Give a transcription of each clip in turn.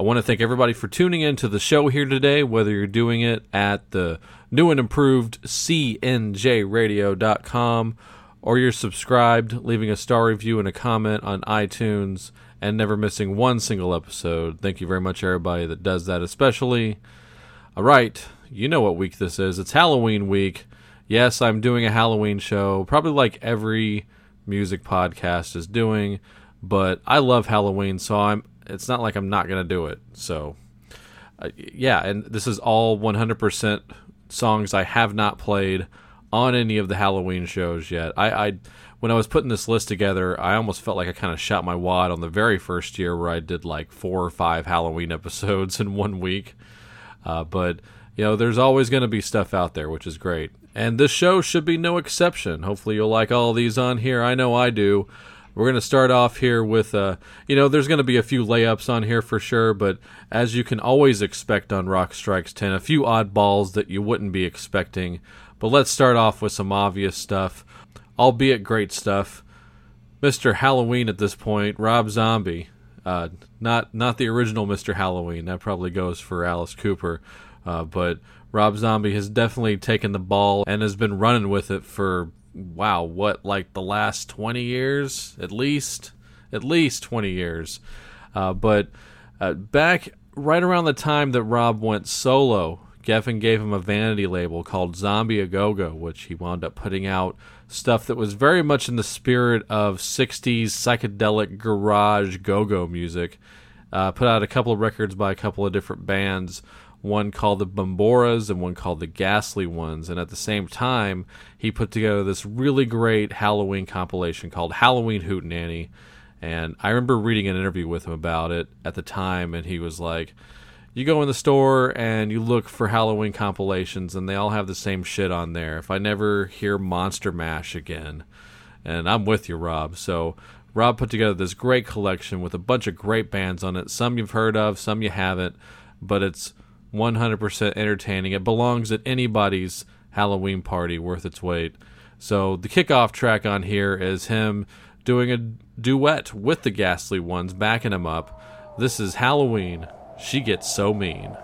I want to thank everybody for tuning in to the show here today, whether you're doing it at the new and improved cnjradio.com or you're subscribed, leaving a star review and a comment on iTunes, and never missing one single episode. Thank you very much, everybody that does that, especially. All right, you know what week this is. It's Halloween week. Yes, I'm doing a Halloween show, probably like every music podcast is doing, but I love Halloween, so I'm it's not like I'm not to do it. So uh, yeah, and this is all 100% songs I have not played on any of the Halloween shows yet. I, I when I was putting this list together, I almost felt like I kind of shot my wad on the very first year where I did like four or five Halloween episodes in one week. Uh, but you know, there's always going to be stuff out there, which is great. And this show should be no exception. Hopefully, you'll like all these on here. I know I do. We're going to start off here with, uh, you know, there's going to be a few layups on here for sure, but as you can always expect on Rock Strikes 10, a few oddballs that you wouldn't be expecting. But let's start off with some obvious stuff, albeit great stuff. Mr. Halloween at this point, Rob Zombie. Uh, not not the original Mr. Halloween. That probably goes for Alice Cooper. Uh, but Rob Zombie has definitely taken the ball and has been running with it for wow, what like the last 20 years at least, at least 20 years. Uh, but uh, back right around the time that Rob went solo, Geffen gave him a vanity label called Zombie A Go Go, which he wound up putting out stuff that was very much in the spirit of 60s psychedelic garage go go music. Uh, put out a couple of records by a couple of different bands one called the Bomboras and one called the Ghastly Ones. And at the same time, he put together this really great Halloween compilation called Halloween Hootenanny. And I remember reading an interview with him about it at the time, and he was like, You go in the store and you look for Halloween compilations, and they all have the same shit on there. If I never hear Monster Mash again, and I'm with you, Rob. So Rob put together this great collection with a bunch of great bands on it. Some you've heard of, some you haven't, but it's 100% entertaining. It belongs at anybody's Halloween party worth its weight. So the kickoff track on here is him doing a duet with the Ghastly Ones, backing him up. This is Halloween. She gets so mean.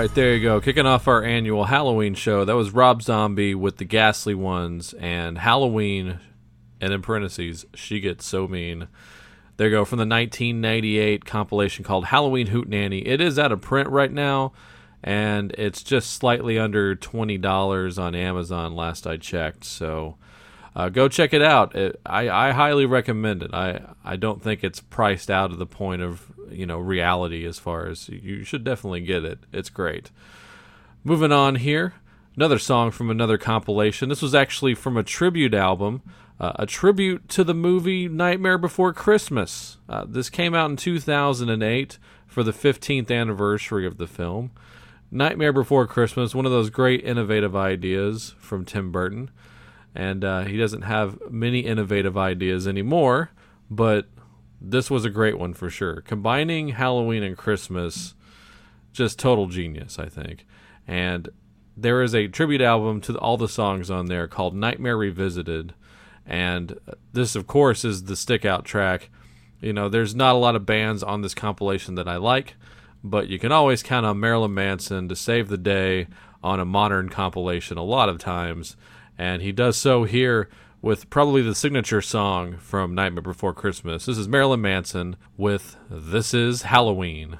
Right, there you go. Kicking off our annual Halloween show. That was Rob Zombie with the Ghastly Ones and Halloween, and in parentheses, She Gets So Mean. There you go, from the 1998 compilation called Halloween Hootenanny. It is out of print right now, and it's just slightly under $20 on Amazon last I checked. So uh, go check it out. It, I, I highly recommend it. I, I don't think it's priced out of the point of you know reality as far as you should definitely get it. It's great. Moving on here, another song from another compilation. This was actually from a tribute album, uh, a tribute to the movie Nightmare Before Christmas. Uh, this came out in 2008 for the 15th anniversary of the film. Nightmare Before Christmas, one of those great innovative ideas from Tim Burton. And uh, he doesn't have many innovative ideas anymore, but this was a great one for sure. Combining Halloween and Christmas, just total genius, I think. And there is a tribute album to all the songs on there called Nightmare Revisited. And this, of course, is the stick out track. You know, there's not a lot of bands on this compilation that I like, but you can always count on Marilyn Manson to save the day on a modern compilation a lot of times. And he does so here with probably the signature song from Nightmare Before Christmas. This is Marilyn Manson with This Is Halloween.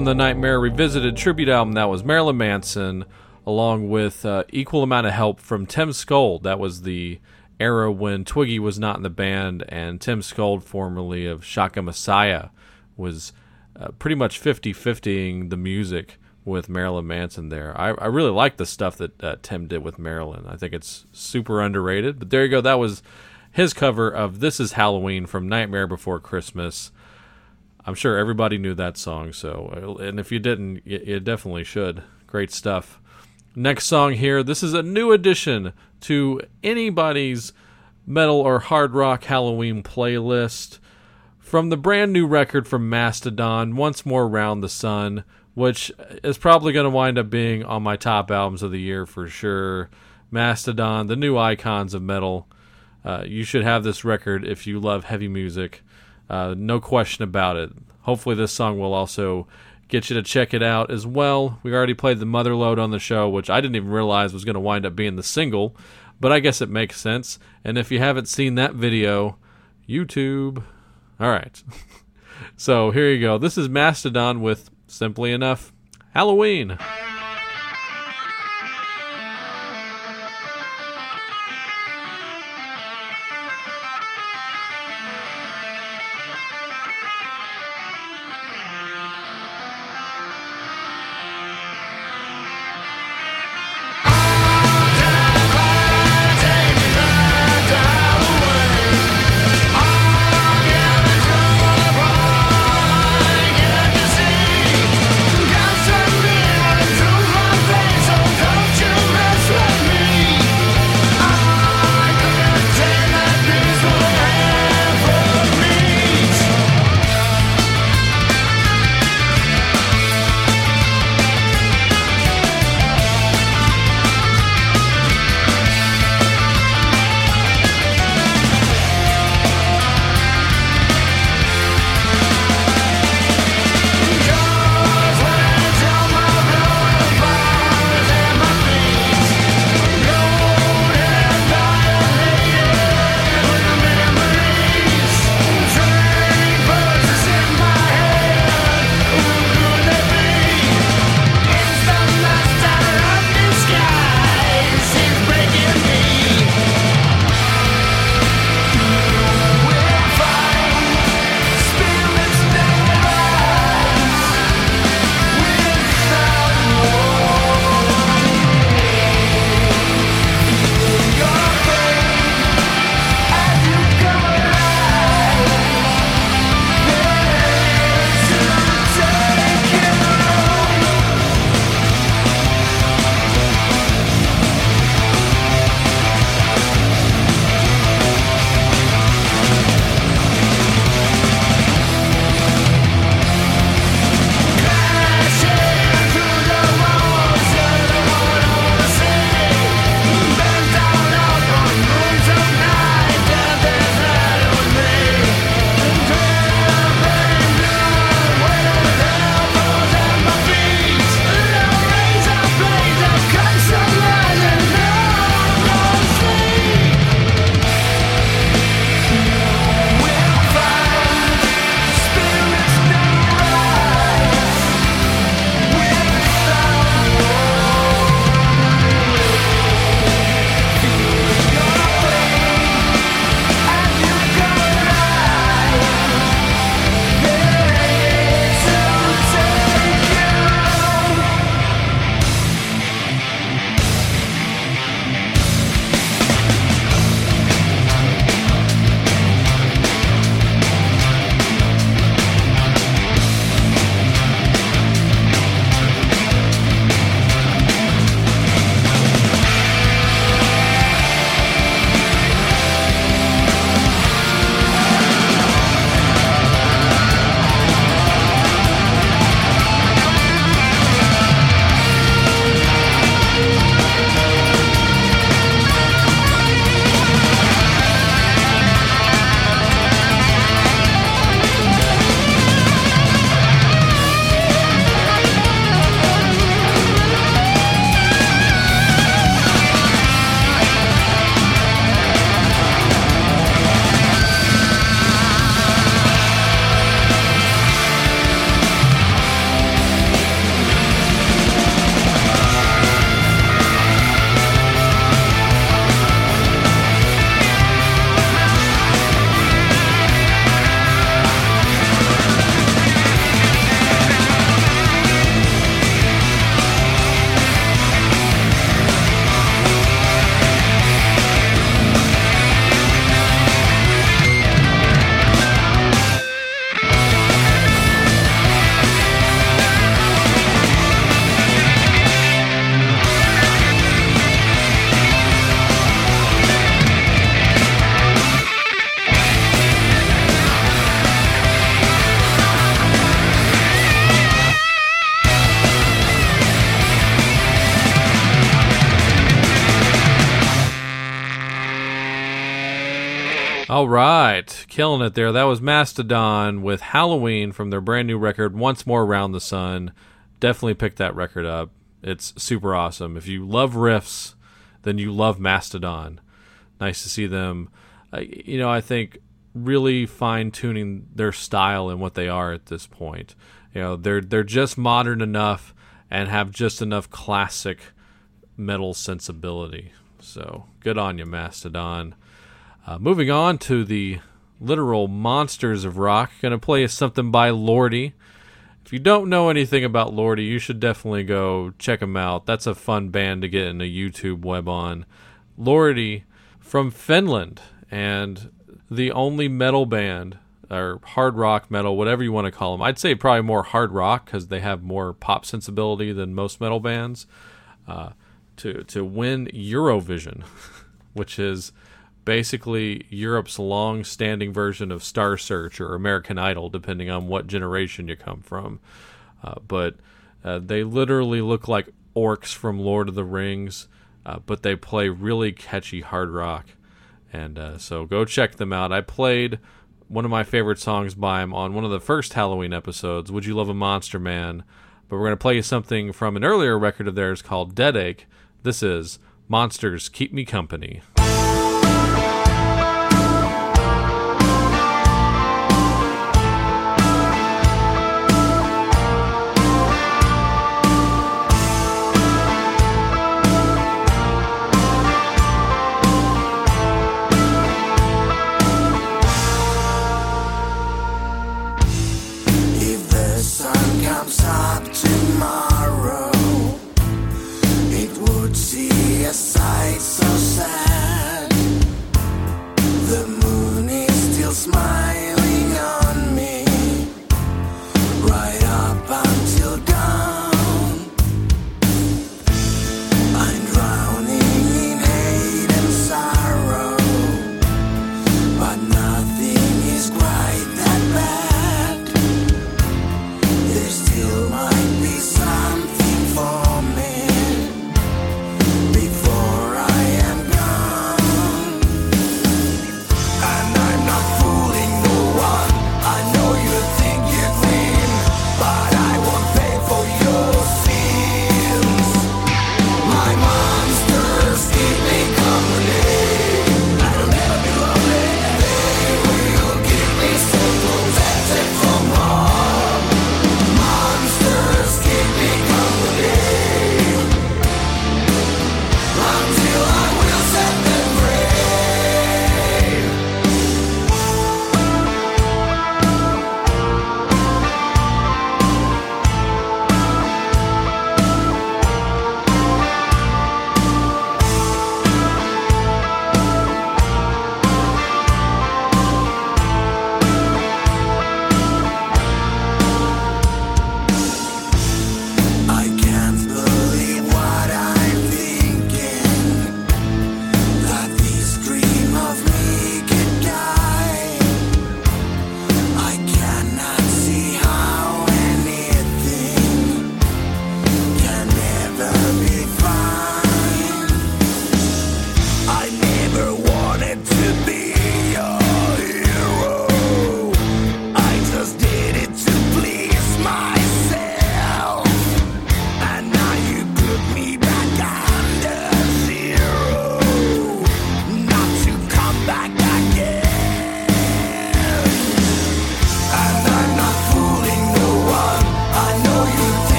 From the Nightmare Revisited tribute album. That was Marilyn Manson, along with uh, equal amount of help from Tim Skold. That was the era when Twiggy was not in the band, and Tim Skold, formerly of Shotgun Messiah, was uh, pretty much 50 50ing the music with Marilyn Manson there. I, I really like the stuff that uh, Tim did with Marilyn. I think it's super underrated. But there you go. That was his cover of This is Halloween from Nightmare Before Christmas. I'm sure everybody knew that song. So, and if you didn't, you, you definitely should. Great stuff. Next song here. This is a new addition to anybody's metal or hard rock Halloween playlist. From the brand new record from Mastodon, Once More Round the Sun, which is probably going to wind up being on my top albums of the year for sure. Mastodon, the new icons of metal. Uh, you should have this record if you love heavy music. Uh, no question about it. Hopefully, this song will also get you to check it out as well. We already played the Motherload on the show, which I didn't even realize was going to wind up being the single, but I guess it makes sense. And if you haven't seen that video, YouTube. All right. so here you go. This is Mastodon with Simply Enough Halloween. All right, killing it there. That was Mastodon with Halloween from their brand new record, Once More Around the Sun. Definitely pick that record up. It's super awesome. If you love riffs, then you love Mastodon. Nice to see them. Uh, you know, I think really fine tuning their style and what they are at this point. You know, they're they're just modern enough and have just enough classic metal sensibility. So good on you, Mastodon. Uh, moving on to the literal monsters of rock, going to play something by Lordi. If you don't know anything about Lordi, you should definitely go check them out. That's a fun band to get in a YouTube web on. Lordi from Finland, and the only metal band or hard rock metal, whatever you want to call them. I'd say probably more hard rock because they have more pop sensibility than most metal bands. Uh, to to win Eurovision, which is basically Europe's long-standing version of Star Search or American Idol, depending on what generation you come from. Uh, but uh, they literally look like orcs from Lord of the Rings, uh, but they play really catchy hard rock. And uh, so go check them out. I played one of my favorite songs by them on one of the first Halloween episodes, Would You Love a Monster Man? But we're going to play you something from an earlier record of theirs called Deadache. This is Monsters Keep Me Company.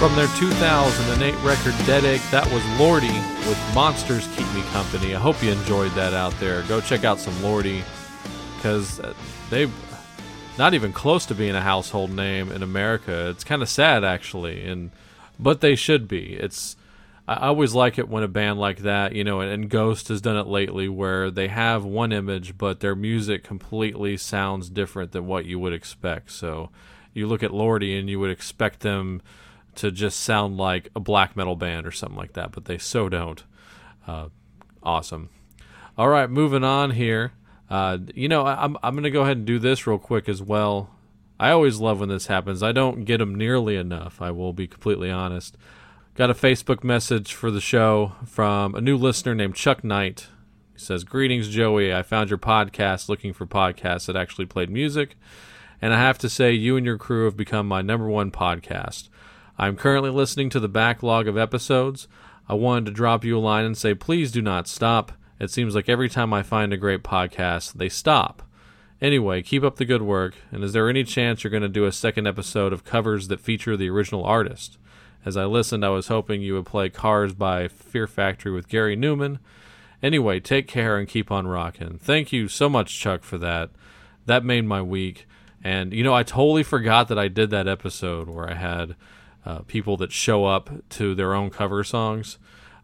From their 2008 record Deadache, that was Lordi with Monsters Keep Me Company. I hope you enjoyed that out there. Go check out some Lordi because uh, they've not even close to being a household name in America. It's kind of sad actually, and but they should be. It's I always like it when a band like that, you know, and Ghost has done it lately, where they have one image, but their music completely sounds different than what you would expect. So you look at Lordi and you would expect them to just sound like a black metal band or something like that, but they so don't. Uh, awesome. All right, moving on here. Uh, you know, I, I'm I'm gonna go ahead and do this real quick as well. I always love when this happens. I don't get them nearly enough. I will be completely honest. Got a Facebook message for the show from a new listener named Chuck Knight. He says, Greetings, Joey. I found your podcast looking for podcasts that actually played music, and I have to say, you and your crew have become my number one podcast. I'm currently listening to the backlog of episodes. I wanted to drop you a line and say, please do not stop. It seems like every time I find a great podcast, they stop. Anyway, keep up the good work, and is there any chance you're going to do a second episode of covers that feature the original artist? As I listened, I was hoping you would play Cars by Fear Factory with Gary Numan. Anyway, take care and keep on rocking. Thank you so much, Chuck, for that. That made my week. And, you know, I totally forgot that I did that episode where I had uh, people that show up to their own cover songs.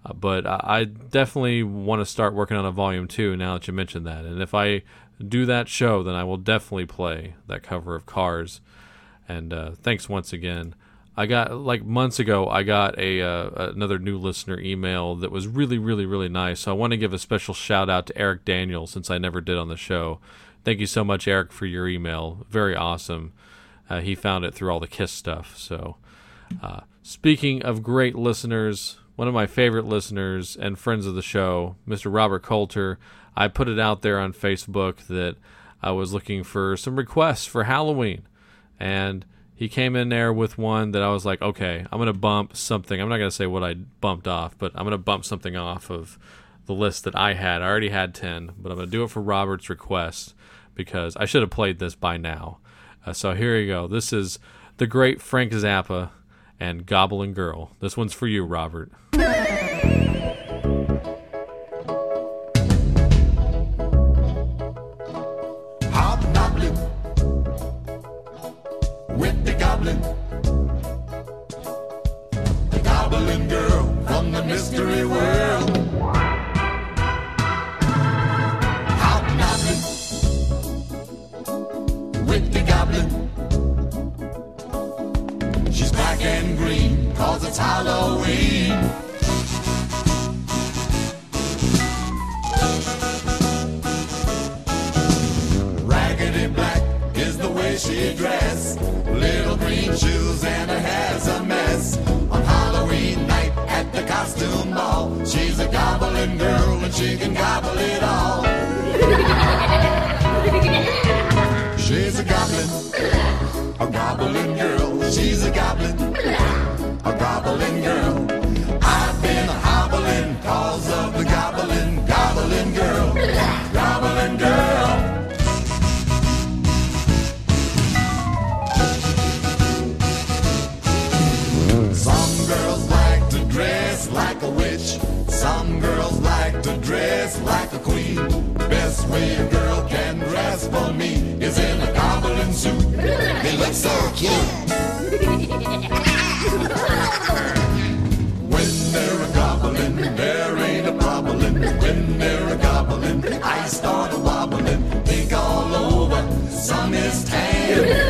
Uh, but I, I definitely want to start working on a volume two now that you mentioned that. And if I do that show, then I will definitely play that cover of Cars. And uh, thanks once again. I got like months ago. I got a uh, another new listener email that was really, really, really nice. So I want to give a special shout out to Eric Daniel since I never did on the show. Thank you so much, Eric, for your email. Very awesome. Uh, he found it through all the Kiss stuff. So uh, speaking of great listeners, one of my favorite listeners and friends of the show, Mr. Robert Coulter, I put it out there on Facebook that I was looking for some requests for Halloween. And he came in there with one that I was like, okay, I'm going to bump something. I'm not going to say what I bumped off, but I'm going to bump something off of the list that I had. I already had 10, but I'm going to do it for Robert's request because I should have played this by now. Uh, so here you go. This is the great Frank Zappa and Goblin Girl. This one's for you, Robert. Hobnobbling with it's Halloween. Raggedy black is the way she dress. Little green shoes and her hair's a mess. On Halloween night at the costume ball, she's a goblin girl and she can gobble it all. Dress like a queen. Best way a girl can dress for me is in a goblin suit. They look so cute. When they're a goblin, there ain't a problem. When they're a goblin, I start a wobbling. Think all over, sun is tan.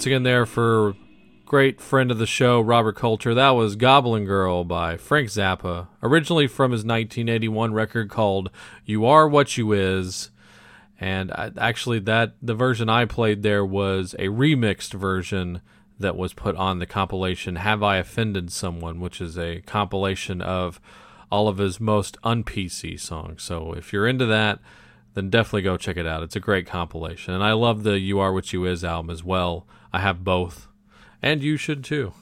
Once again, there for great friend of the show, Robert Coulter. That was Goblin Girl by Frank Zappa, originally from his 1981 record called You Are What You Is. And I, actually, that the version I played there was a remixed version that was put on the compilation Have I Offended Someone, which is a compilation of all of his most un PC songs. So if you're into that, then definitely go check it out. It's a great compilation. And I love the You Are What You Is album as well. I have both. And you should too.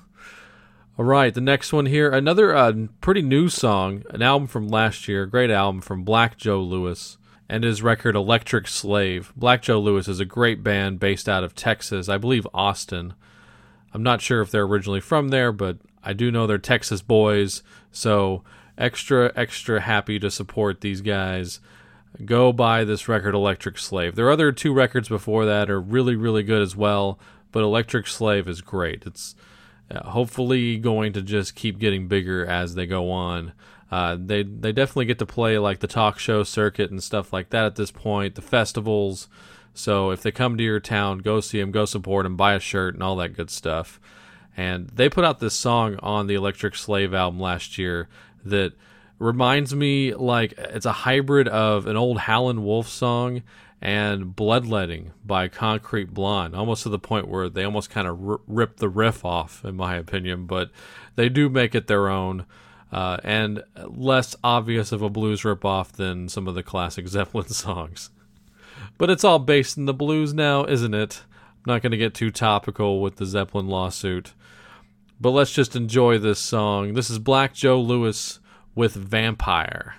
All right, the next one here, another uh, pretty new song, an album from last year, great album from Black Joe Lewis and his record Electric Slave. Black Joe Lewis is a great band based out of Texas, I believe Austin. I'm not sure if they're originally from there, but I do know they're Texas boys, so extra, extra happy to support these guys. Go buy this record, Electric Slave. Their other two records before that are really, really good as well, but Electric Slave is great. It's uh, hopefully going to just keep getting bigger as they go on. Uh, they they definitely get to play like the talk show circuit and stuff like that at this point, the festivals. So if they come to your town, go see them, go support them, buy a shirt and all that good stuff. And they put out this song on the Electric Slave album last year that reminds me like it's a hybrid of an old Howlin' Wolf song and Bloodletting by Concrete Blonde, almost to the point where they almost kind of r- rip the riff off, in my opinion. But they do make it their own. Uh, and less obvious of a blues ripoff than some of the classic Zeppelin songs. But it's all based in the blues now, isn't it? I'm not going to get too topical with the Zeppelin lawsuit. But let's just enjoy this song. This is Black Joe Lewis with Vampire.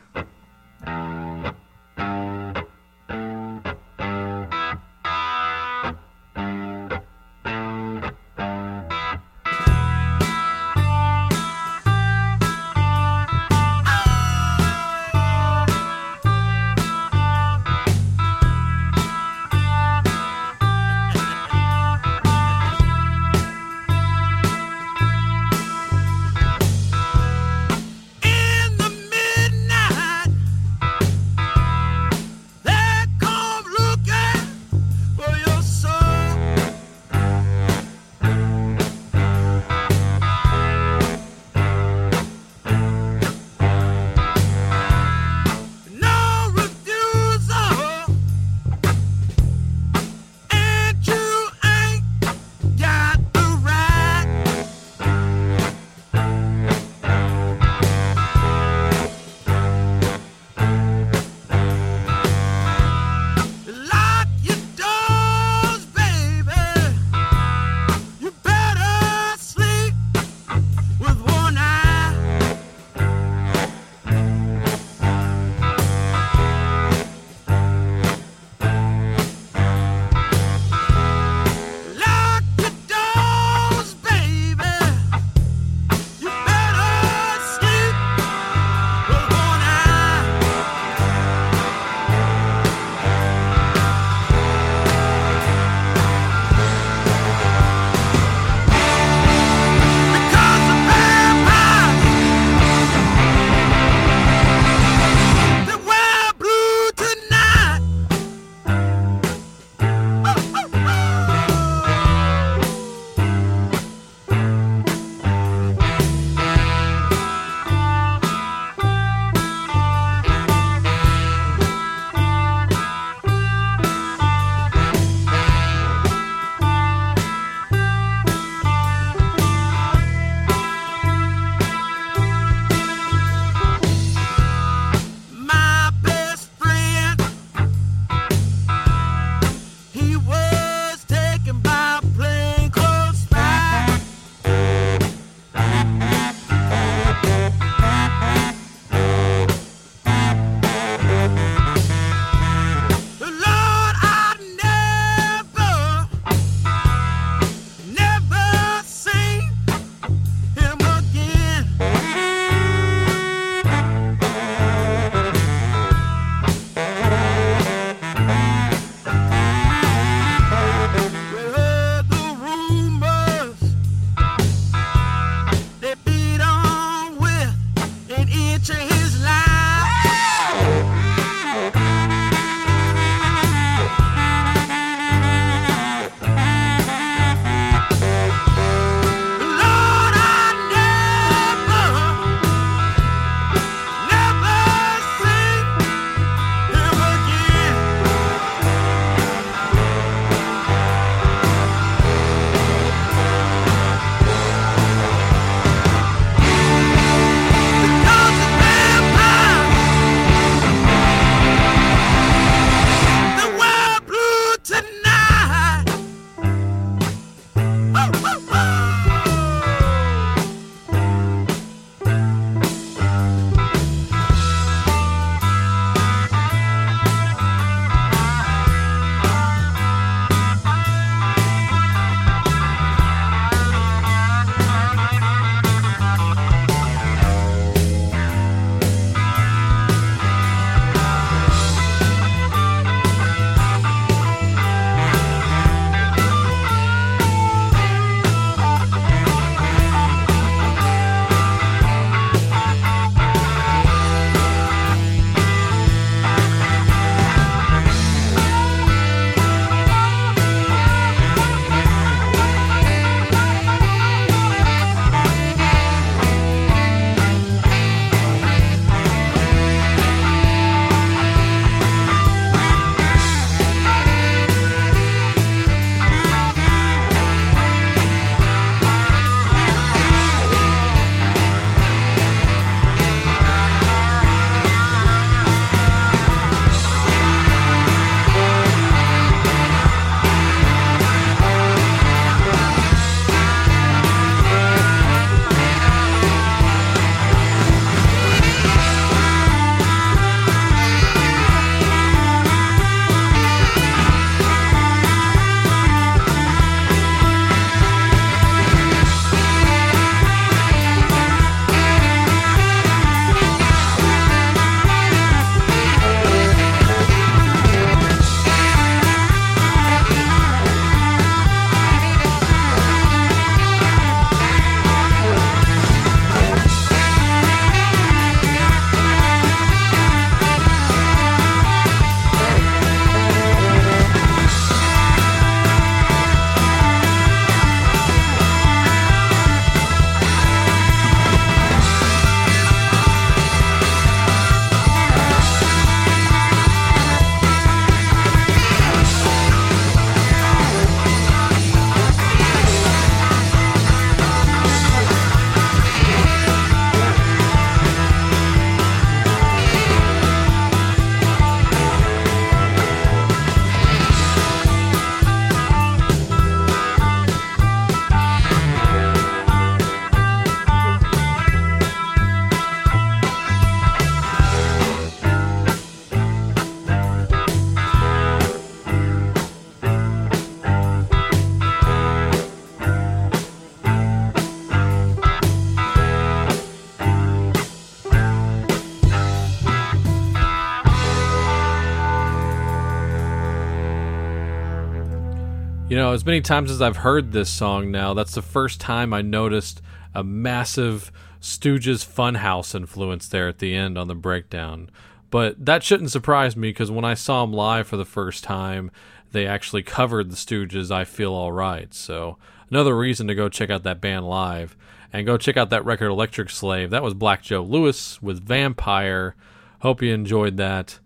Know, as many times as I've heard this song now, that's the first time I noticed a massive Stooges Funhouse influence there at the end on the breakdown. But that shouldn't surprise me because when I saw them live for the first time, they actually covered the Stooges' I Feel Alright. So, another reason to go check out that band live. And go check out that record, Electric Slave. That was Black Joe Lewis with Vampire. Hope you enjoyed that.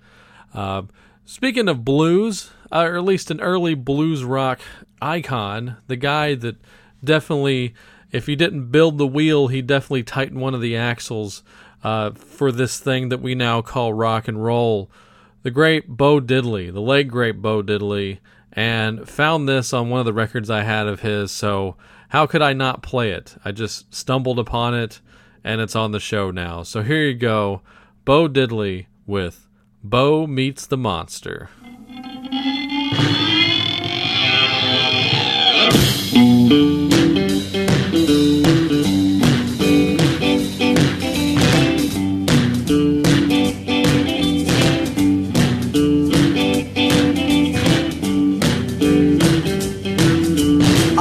Uh, speaking of blues, uh, or at least an early blues rock icon, the guy that definitely, if he didn't build the wheel, he definitely tightened one of the axles uh, for this thing that we now call rock and roll. The great Bo Diddley, the late great Bo Diddley, and found this on one of the records I had of his, so how could I not play it? I just stumbled upon it, and it's on the show now. So here you go Bo Diddley with Bo Meets the Monster. I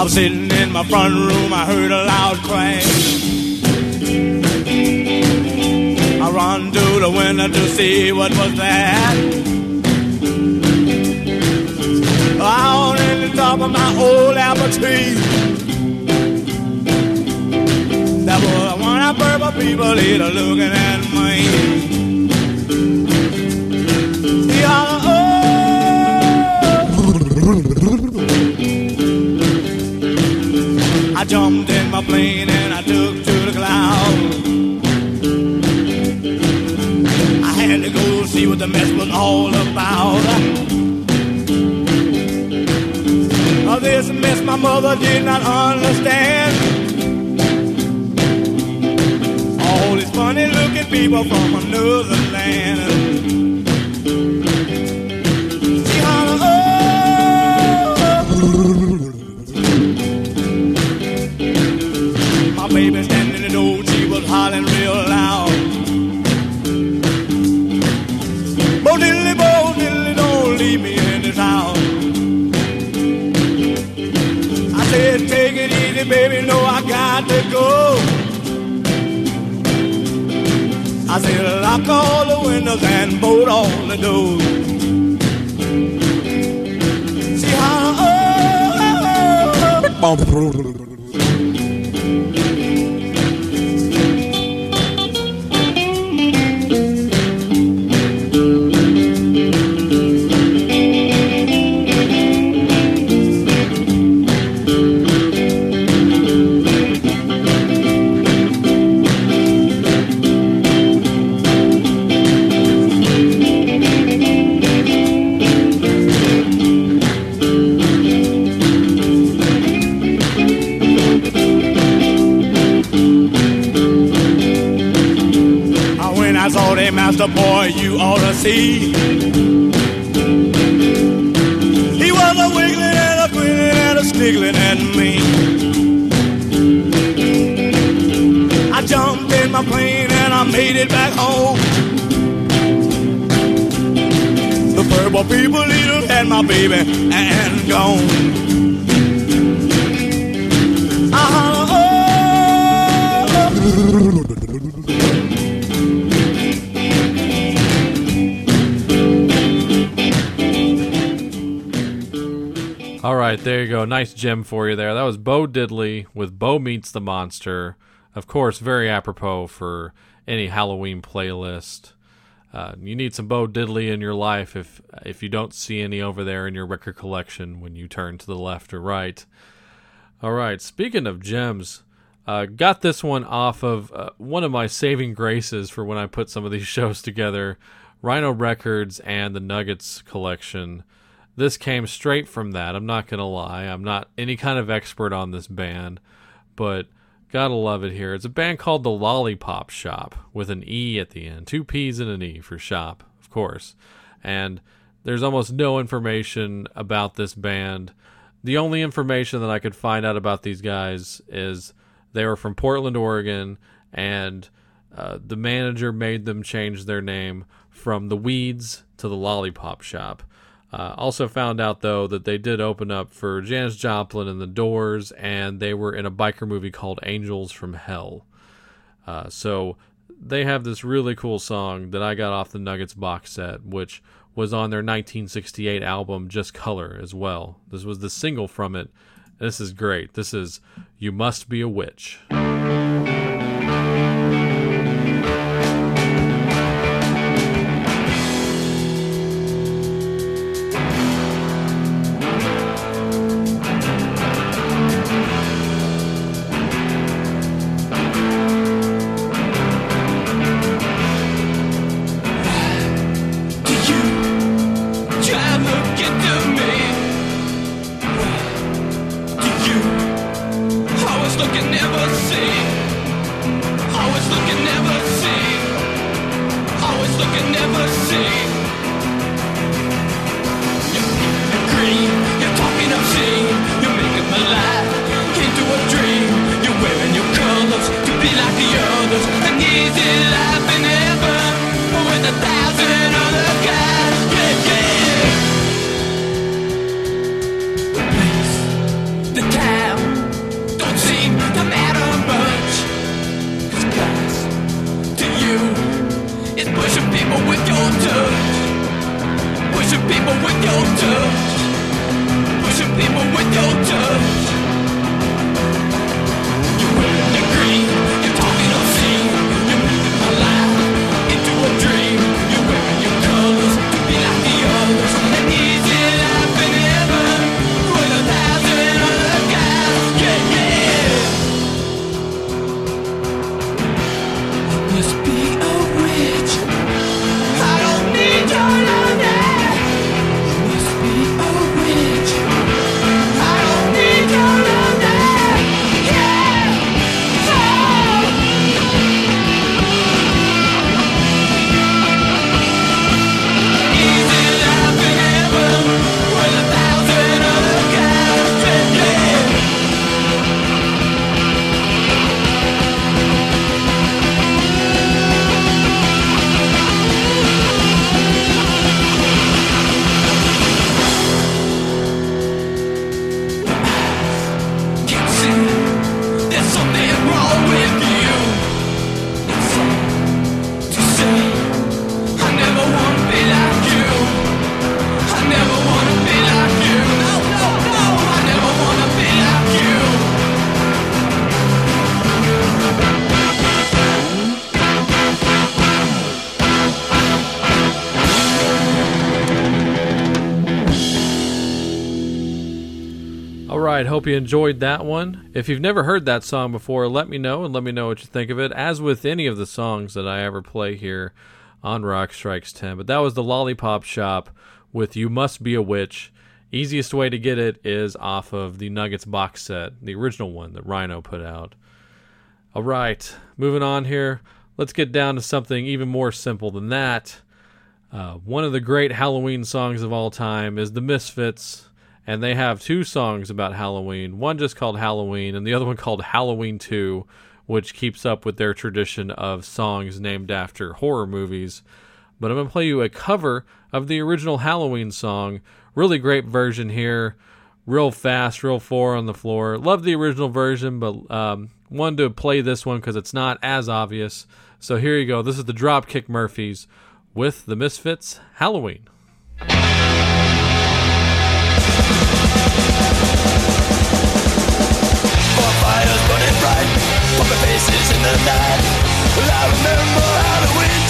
was sitting in my front room, I heard a loud crash. I run to the window to see what was that. Out in the top of my old apple tree. That was one of purple people here looking at me. He hollered, oh. I jumped in my plane and I took to the clouds. I had to go see what the mess was all about. Oh, this mess my mother did not understand. All these funny looking people from another land. All right, there you go. Nice gem for you there. That was Bo Diddley with Bo Meets the Monster. Of course, very apropos for any Halloween playlist. Uh, you need some Bo Diddley in your life if if you don't see any over there in your record collection when you turn to the left or right. All right, speaking of gems, uh, got this one off of uh, one of my saving graces for when I put some of these shows together Rhino Records and the Nuggets collection. This came straight from that. I'm not going to lie. I'm not any kind of expert on this band, but gotta love it here. It's a band called The Lollipop Shoppe with an E at the end. Two P's and an E for shop, of course. And there's almost no information about this band. The only information that I could find out about these guys is they were from Portland, Oregon, and uh, the manager made them change their name from The Weeds to The Lollipop Shoppe. Uh, also found out though that they did open up for Janis Joplin and the Doors, and they were in a biker movie called Angels from Hell. Uh, so they have this really cool song that I got off the Nuggets box set, which was on their 1968 album Just Color as well. This was the single from it. This is great. This is You Must Be a Witch. Hope you enjoyed that one. If you've never heard that song before, let me know and let me know what you think of it, as with any of the songs that I ever play here on Rock Strikes 10. But that was the Lollipop Shoppe with You Must Be a Witch. Easiest way to get it is off of the Nuggets box set, the original one that Rhino put out. All right, moving on here. Let's get down to something even more simple than that. Uh, one of the great Halloween songs of all time is The Misfits, and they have two songs about Halloween. One just called Halloween, and the other one called Halloween 2, which keeps up with their tradition of songs named after horror movies. But I'm going to play you a cover of the original Halloween song. Really great version here. Real fast, real four on the floor. Love the original version, but um, wanted to play this one because it's not as obvious. So here you go. This is the Dropkick Murphys with the Misfits Halloween. Faces in the night. I remember Halloween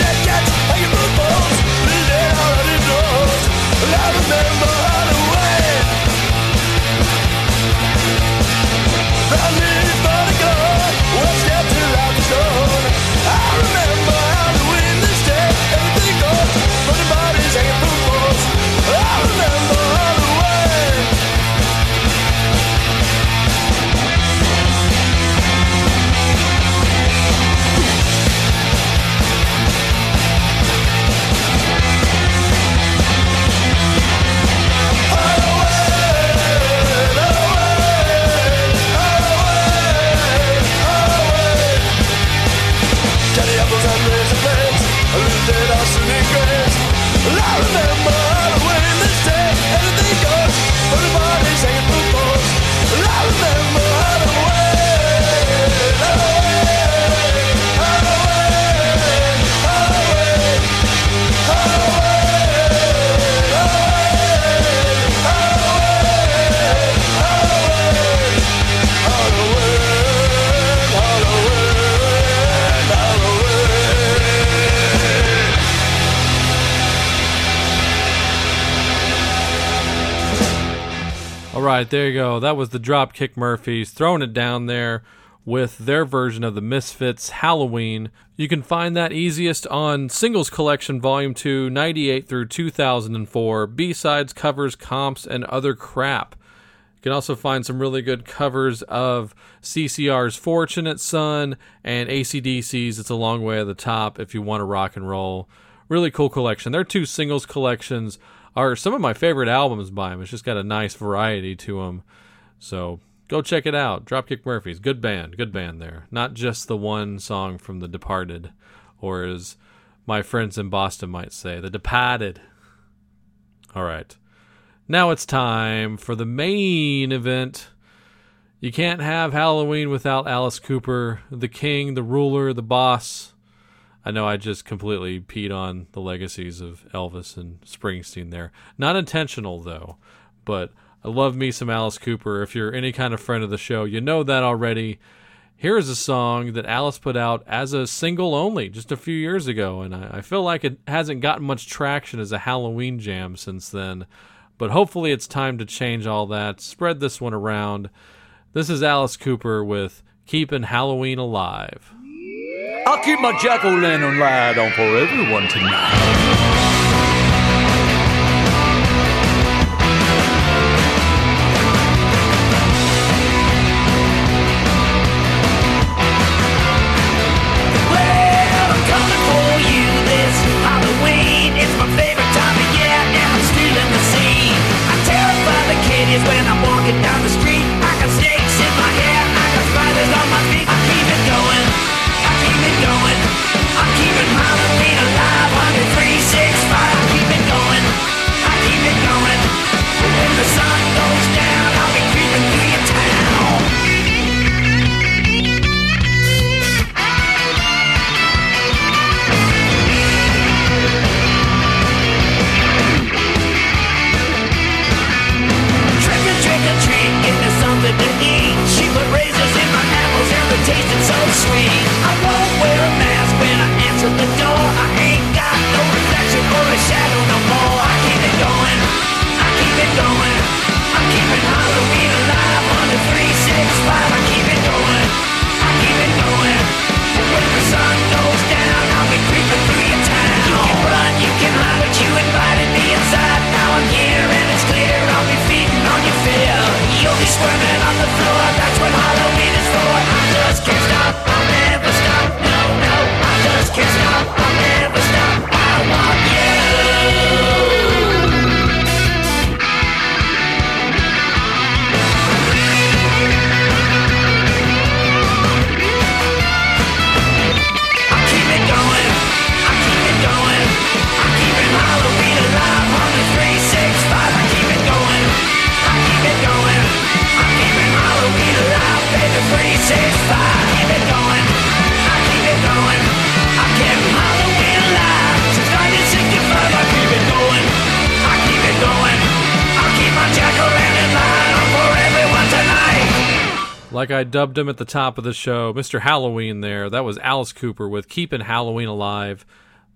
right, there you go. That was the Dropkick Murphys throwing it down there with their version of the Misfits Halloween. You can find that easiest on Singles Collection Volume 2, 98 through 2004, B-sides, covers, comps, and other crap. You can also find some really good covers of CCR's Fortunate Son and ACDC's It's a Long Way to the Top if you want to rock and roll. Really cool collection. There are two singles collections are some of my favorite albums by him. It's just got a nice variety to them. So go check it out. Dropkick Murphys, good band, good band there. Not just the one song from The Departed, or as my friends in Boston might say, The Departed. All right. Now it's time for the main event. You can't have Halloween without Alice Cooper, the king, the ruler, the boss. I know I just completely peed on the legacies of Elvis and Springsteen there. Not intentional, though, but I love me some Alice Cooper. If you're any kind of friend of the show, you know that already. Here is a song that Alice put out as a single only just a few years ago, and I, I feel like it hasn't gotten much traction as a Halloween jam since then. But hopefully, it's time to change all that. Spread this one around. This is Alice Cooper with Keeping Halloween Alive. I'll keep my jack o' lantern light on for everyone tonight. Dubbed him at the top of the show, Mr. Halloween there. That was Alice Cooper with Keeping Halloween Alive.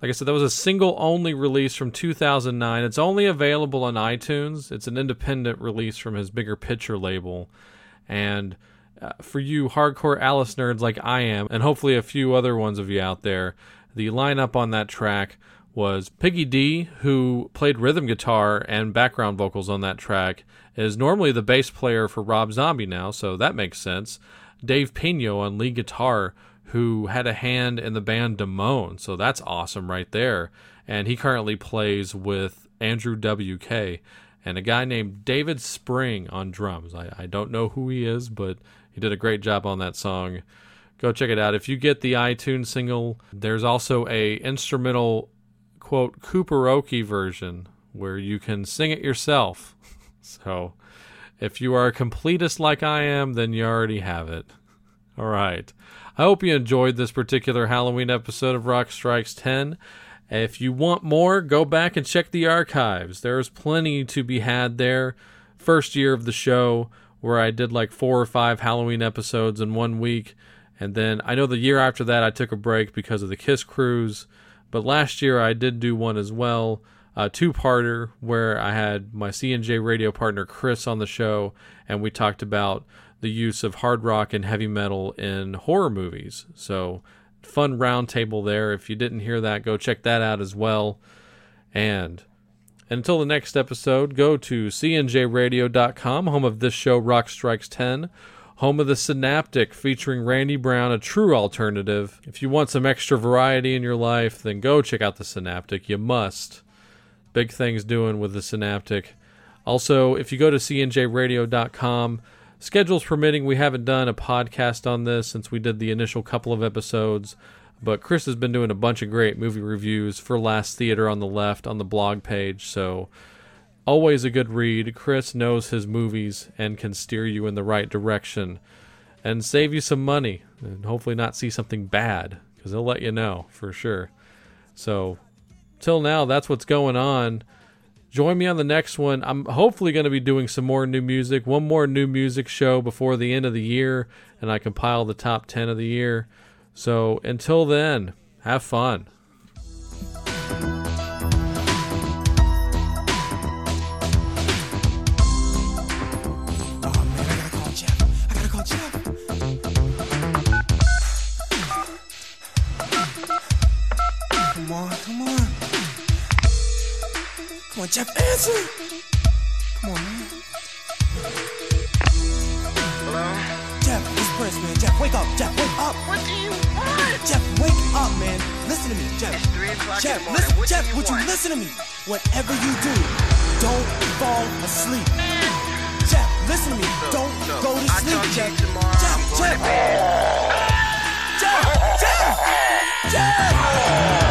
Like I said, that was a single only release from 2009. It's only available on iTunes. It's an independent release from his bigger picture label. And uh, for you hardcore Alice nerds like I am, and hopefully a few other ones of you out there, the lineup on that track was Piggy D, who played rhythm guitar and background vocals on that track, is normally the bass player for Rob Zombie now, so that makes sense. Dave Pino on lead guitar, who had a hand in the band Damone, so that's awesome right there. And he currently plays with Andrew WK and a guy named David Spring on drums. I, I don't know who he is, but he did a great job on that song. Go check it out. If you get the iTunes single, there's also a instrumental quote Cooperoke version where you can sing it yourself. So if you are a completist like I am, then you already have it. All right. I hope you enjoyed this particular Halloween episode of Rock Strikes 10. If you want more, go back and check the archives. There's plenty to be had there. First year of the show, where I did like four or five Halloween episodes in one week. And then I know the year after that, I took a break because of the Kiss Cruise. But last year, I did do one as well a two-parter where I had my CNJ radio partner Chris on the show, and we talked about the use of hard rock and heavy metal in horror movies. So fun roundtable there. If you didn't hear that, go check that out as well. And until the next episode, go to cnjradio.com, home of this show, Rock Strikes 10, home of the Synaptic featuring Randy Brown, a true alternative. If you want some extra variety in your life, then go check out the Synaptic. You must. Big things doing with the Synaptic. Also, if you go to cnjradio.com, schedules permitting, we haven't done a podcast on this since we did the initial couple of episodes. But Chris has been doing a bunch of great movie reviews for Last Theater on the left on the blog page. So, always a good read. Chris knows his movies and can steer you in the right direction and save you some money and hopefully not see something bad because he'll let you know for sure. So, till now, that's what's going on. Join me on the next one. I'm hopefully going to be doing some more new music, one more new music show before the end of the year, and I compile the top 10 of the year. So until then, have fun. on, Jeff answer. Come on, man. Hello? Jeff, it's Prince, man. Jeff, wake up. Jeff, wake up. What do you want? Jeff, wake up, man. Listen to me, Jeff. It's 3 o'clock Jeff, in the morning. Listen, Jeff, you would want? you listen to me? Whatever you do, don't fall asleep. Man. Jeff, listen to me. No, don't no. go to sleep, I Jeff. You tomorrow. Jeff, Jeff. To Jeff, Jeff, Jeff. Jeff.